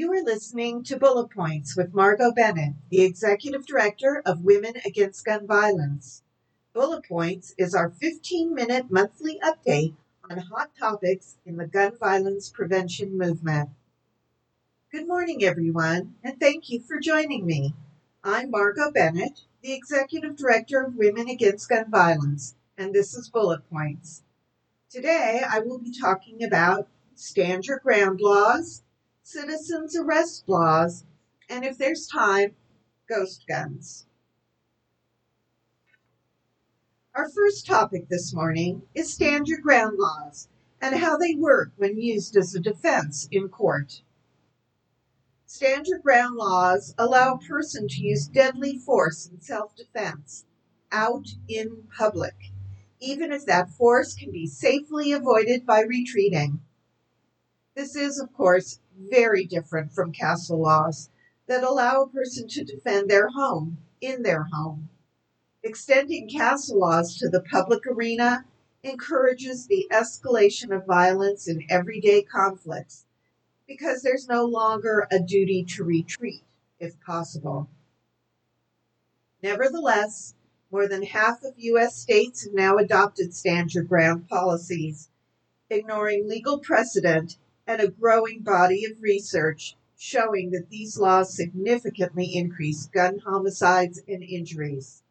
You are listening to Bullet Points with Margot Bennett, the Executive Director of Women Against Gun Violence. Bullet Points is our 15 minute monthly update on hot topics in the gun violence prevention movement. Good morning, everyone, and thank you for joining me. I'm Margot Bennett, the Executive Director of Women Against Gun Violence, and this is Bullet Points. Today, I will be talking about stand your ground laws citizens arrest laws, and if there's time, ghost guns. Our first topic this morning is stand your ground laws and how they work when used as a defense in court. Stand your ground laws allow a person to use deadly force in self defense out in public, even if that force can be safely avoided by retreating. This is, of course, very different from castle laws that allow a person to defend their home in their home. Extending castle laws to the public arena encourages the escalation of violence in everyday conflicts because there's no longer a duty to retreat if possible. Nevertheless, more than half of U.S. states have now adopted stand your ground policies, ignoring legal precedent and a growing body of research showing that these laws significantly increase gun homicides and injuries.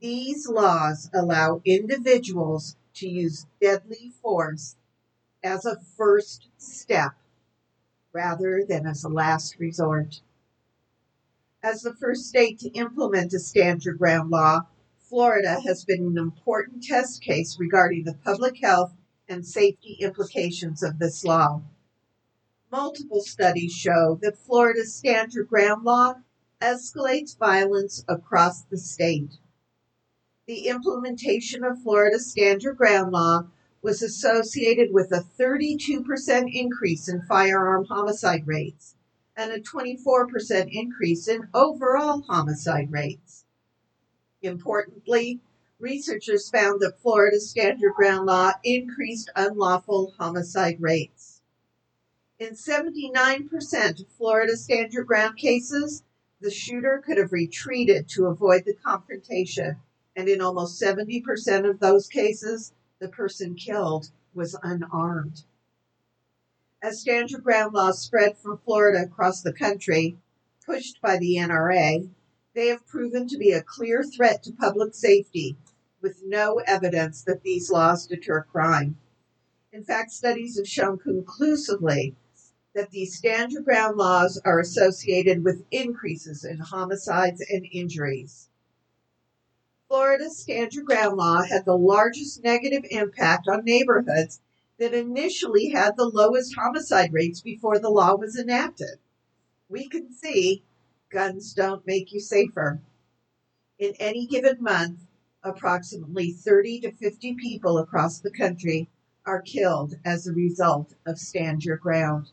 These laws allow individuals to use deadly force as a first step rather than as a last resort. As the first state to implement a stand your ground law, Florida has been an important test case regarding the public health and safety implications of this law. Multiple studies show that Florida's stand your ground law escalates violence across the state. The implementation of Florida's stand your ground law was associated with a 32% increase in firearm homicide rates and a 24% increase in overall homicide rates. Importantly, researchers found that Florida's stand your ground law increased unlawful homicide rates. In 79% of Florida stand your ground cases, the shooter could have retreated to avoid the confrontation, and in almost 70% of those cases, the person killed was unarmed. As stand your ground laws spread from Florida across the country, pushed by the NRA, they have proven to be a clear threat to public safety, with no evidence that these laws deter crime. In fact, studies have shown conclusively that these stand your ground laws are associated with increases in homicides and injuries. Florida's stand your ground law had the largest negative impact on neighborhoods that initially had the lowest homicide rates before the law was enacted. We can see guns don't make you safer. In any given month, approximately 30 to 50 people across the country are killed as a result of stand your ground.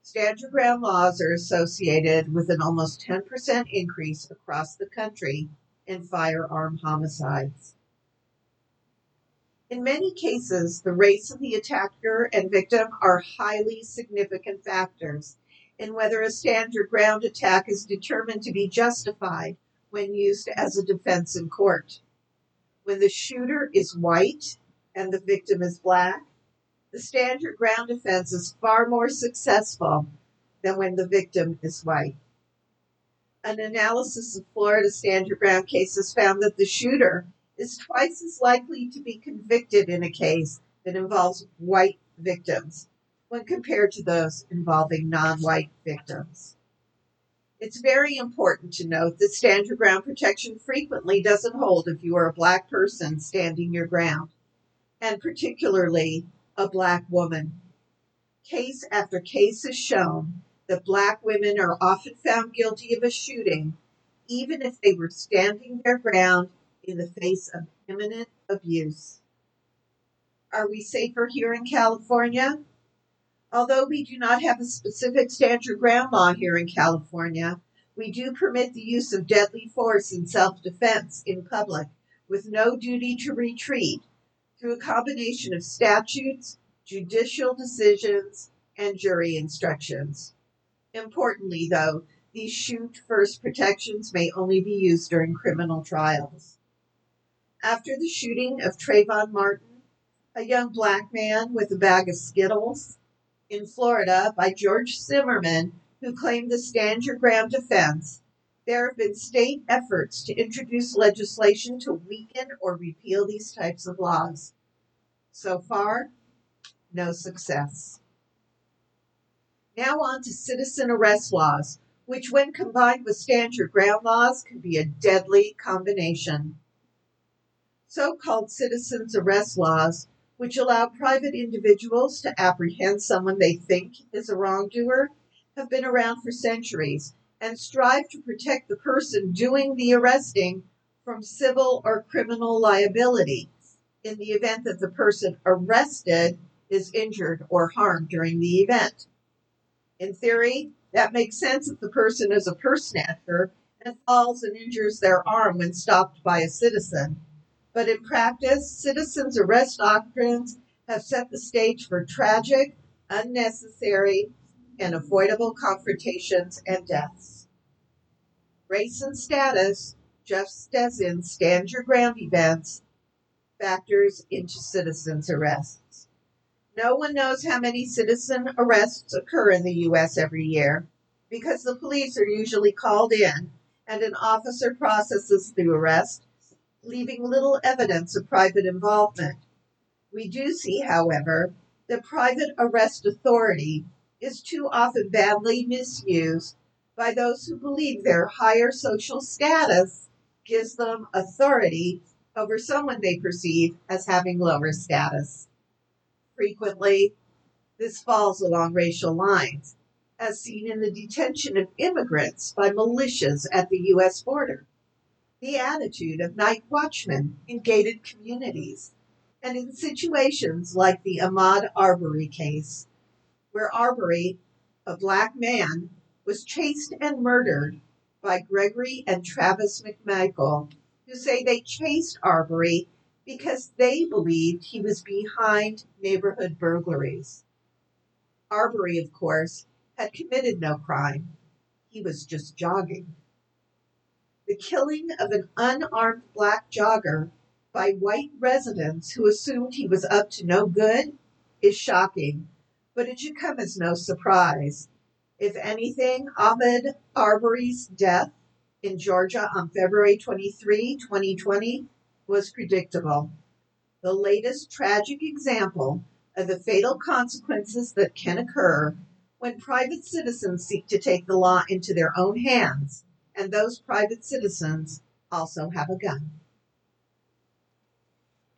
Stand your ground laws are associated with an almost 10% increase across the country in firearm homicides. In many cases, the race of the attacker and victim are highly significant factors in whether a stand your ground attack is determined to be justified when used as a defense in court. When the shooter is white and the victim is black, the stand your ground defense is far more successful than when the victim is white. An analysis of Florida stand your ground cases found that the shooter is twice as likely to be convicted in a case that involves white victims when compared to those involving non white victims. It's very important to note that stand your ground protection frequently doesn't hold if you are a black person standing your ground, and particularly a black woman. Case after case has shown that black women are often found guilty of a shooting, even if they were standing their ground in the face of imminent abuse. Are we safer here in California? Although we do not have a specific your ground law here in California, we do permit the use of deadly force in self defense in public with no duty to retreat through a combination of statutes, judicial decisions, and jury instructions. Importantly, though, these shoot first protections may only be used during criminal trials. After the shooting of Trayvon Martin, a young black man with a bag of Skittles, in Florida by George Zimmerman, who claimed the Stand Your Ground defense, there have been state efforts to introduce legislation to weaken or repeal these types of laws. So far, no success. Now on to citizen arrest laws, which, when combined with stand your ground laws, can be a deadly combination. So called citizens arrest laws, which allow private individuals to apprehend someone they think is a wrongdoer, have been around for centuries and strive to protect the person doing the arresting from civil or criminal liability in the event that the person arrested is injured or harmed during the event. In theory, that makes sense if the person is a purse snatcher and falls and injures their arm when stopped by a citizen. But in practice, citizens' arrest doctrines have set the stage for tragic, unnecessary, and avoidable confrontations and deaths. Race and status, just as in stand your ground events, factors into citizens' arrests. No one knows how many citizen arrests occur in the U.S. every year because the police are usually called in and an officer processes the arrest, leaving little evidence of private involvement. We do see, however, that private arrest authority is too often badly misused by those who believe their higher social status gives them authority over someone they perceive as having lower status. Frequently, this falls along racial lines, as seen in the detention of immigrants by militias at the U.S. border, the attitude of night watchmen in gated communities, and in situations like the Ahmaud Arbery case, where Arbery, a black man, was chased and murdered by Gregory and Travis McMichael, who say they chased Arbery because they believed he was behind neighborhood burglaries. Arbery, of course, had committed no crime. He was just jogging. The killing of an unarmed black jogger by white residents who assumed he was up to no good is shocking, but it should come as no surprise. If anything, Ahmaud Arbery's death in Georgia on February 23, 2020, was predictable. The latest tragic example of the fatal consequences that can occur when private citizens seek to take the law into their own hands, and those private citizens also have a gun.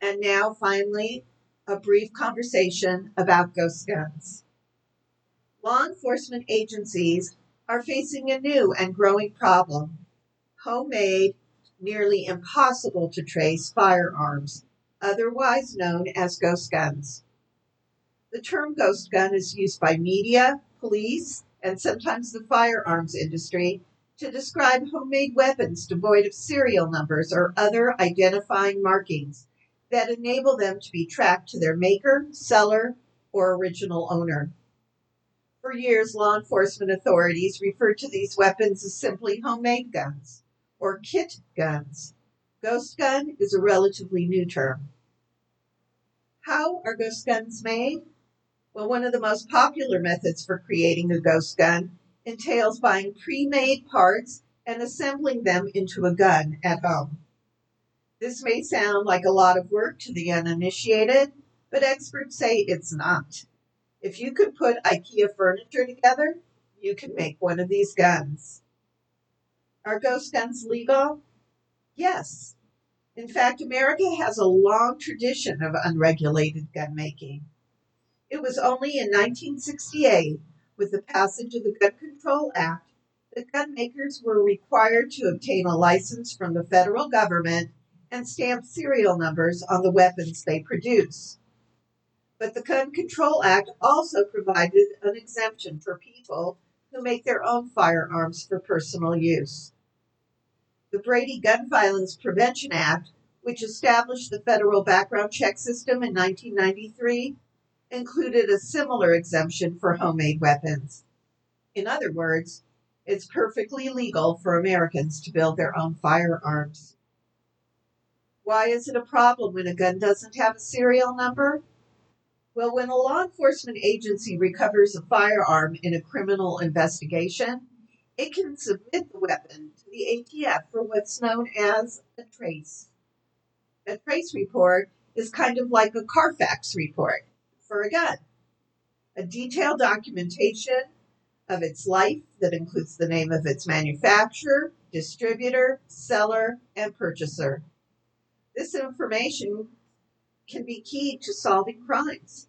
And now, finally, a brief conversation about ghost guns. Law enforcement agencies are facing a new and growing problem homemade, nearly impossible to trace firearms, otherwise known as ghost guns. The term ghost gun is used by media, police, and sometimes the firearms industry to describe homemade weapons devoid of serial numbers or other identifying markings that enable them to be tracked to their maker, seller, or original owner. For years, law enforcement authorities referred to these weapons as simply homemade guns or kit guns. Ghost gun is a relatively new term. How are ghost guns made? Well, one of the most popular methods for creating a ghost gun entails buying pre made parts and assembling them into a gun at home. This may sound like a lot of work to the uninitiated, but experts say it's not. If you could put IKEA furniture together, you can make one of these guns. Are ghost guns legal? Yes. In fact, America has a long tradition of unregulated gun making. It was only in 1968, with the passage of the Gun Control Act, the gun makers were required to obtain a license from the federal government and stamp serial numbers on the weapons they produce. But the Gun Control Act also provided an exemption for people who make their own firearms for personal use. The Brady Gun Violence Prevention Act, which established the federal background check system in 1993, included a similar exemption for homemade weapons. In other words, it's perfectly legal for Americans to build their own firearms. Why is it a problem when a gun doesn't have a serial number? Well, when a law enforcement agency recovers a firearm in a criminal investigation, it can submit the weapon to the ATF for what's known as a trace. A trace report is kind of like a Carfax report for a gun. A detailed documentation of its life that includes the name of its manufacturer, distributor, seller, and purchaser. This information can be key to solving crimes.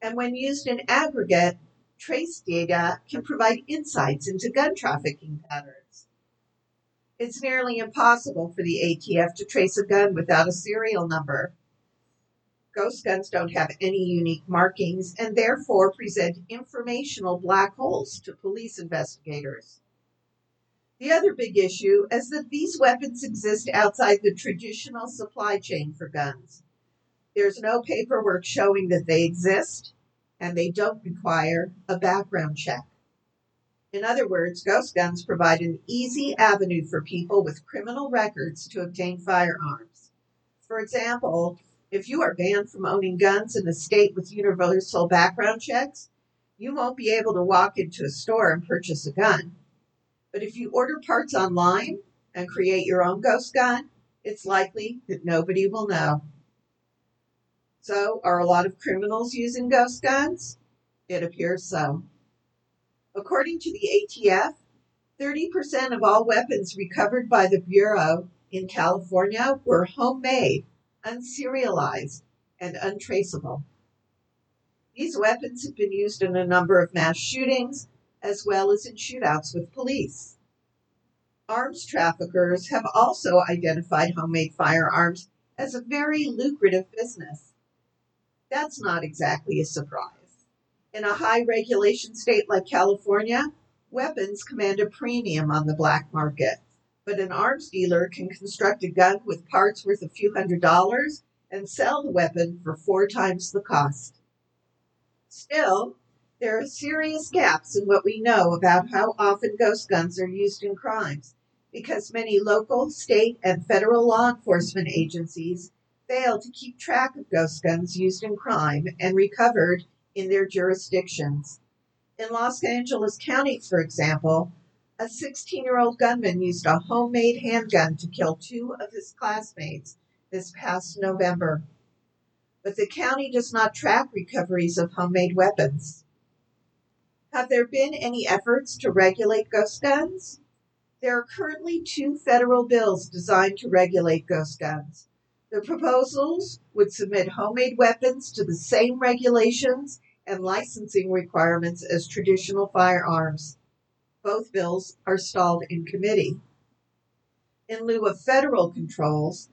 And when used in aggregate, trace data can provide insights into gun trafficking patterns. It's nearly impossible for the ATF to trace a gun without a serial number. Ghost guns don't have any unique markings and therefore present informational black holes to police investigators. The other big issue is that these weapons exist outside the traditional supply chain for guns. There's no paperwork showing that they exist, and they don't require a background check. In other words, ghost guns provide an easy avenue for people with criminal records to obtain firearms. For example, if you are banned from owning guns in a state with universal background checks, you won't be able to walk into a store and purchase a gun. But if you order parts online and create your own ghost gun, it's likely that nobody will know. So, are a lot of criminals using ghost guns? It appears so. According to the ATF, 30% of all weapons recovered by the Bureau in California were homemade unserialized, and untraceable. These weapons have been used in a number of mass shootings as well as in shootouts with police. Arms traffickers have also identified homemade firearms as a very lucrative business. That's not exactly a surprise. In a high regulation state like California, weapons command a premium on the black market but an arms dealer can construct a gun with parts worth a few hundred dollars and sell the weapon for four times the cost. Still, there are serious gaps in what we know about how often ghost guns are used in crimes because many local, state, and federal law enforcement agencies fail to keep track of ghost guns used in crime and recovered in their jurisdictions. In Los Angeles County, for example, a 16 year old gunman used a homemade handgun to kill two of his classmates this past November. But the county does not track recoveries of homemade weapons. Have there been any efforts to regulate ghost guns? There are currently two federal bills designed to regulate ghost guns. The proposals would submit homemade weapons to the same regulations and licensing requirements as traditional firearms. Both bills are stalled in committee. In lieu of federal controls,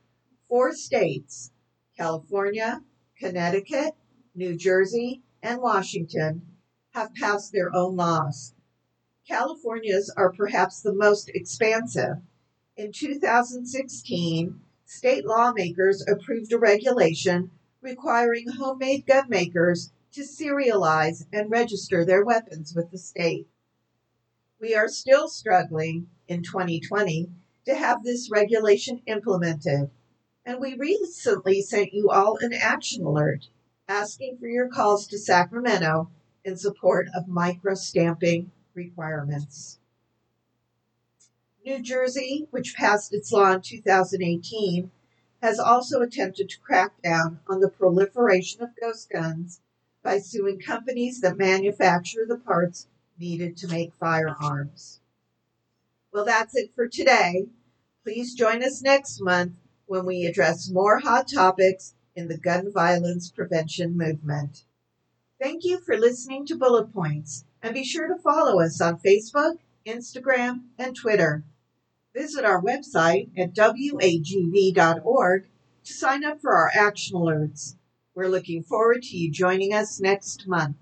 four states, California, Connecticut, New Jersey, and Washington, have passed their own laws. California's are perhaps the most expansive. In 2016, state lawmakers approved a regulation requiring homemade gun makers to serialize and register their weapons with the state. We are still struggling in 2020 to have this regulation implemented. And we recently sent you all an action alert asking for your calls to Sacramento in support of micro stamping requirements. New Jersey, which passed its law in 2018, has also attempted to crack down on the proliferation of ghost guns by suing companies that manufacture the parts needed to make firearms. Well, that's it for today. Please join us next month when we address more hot topics in the gun violence prevention movement. Thank you for listening to Bullet Points, and be sure to follow us on Facebook, Instagram, and Twitter. Visit our website at wagv.org to sign up for our action alerts. We're looking forward to you joining us next month.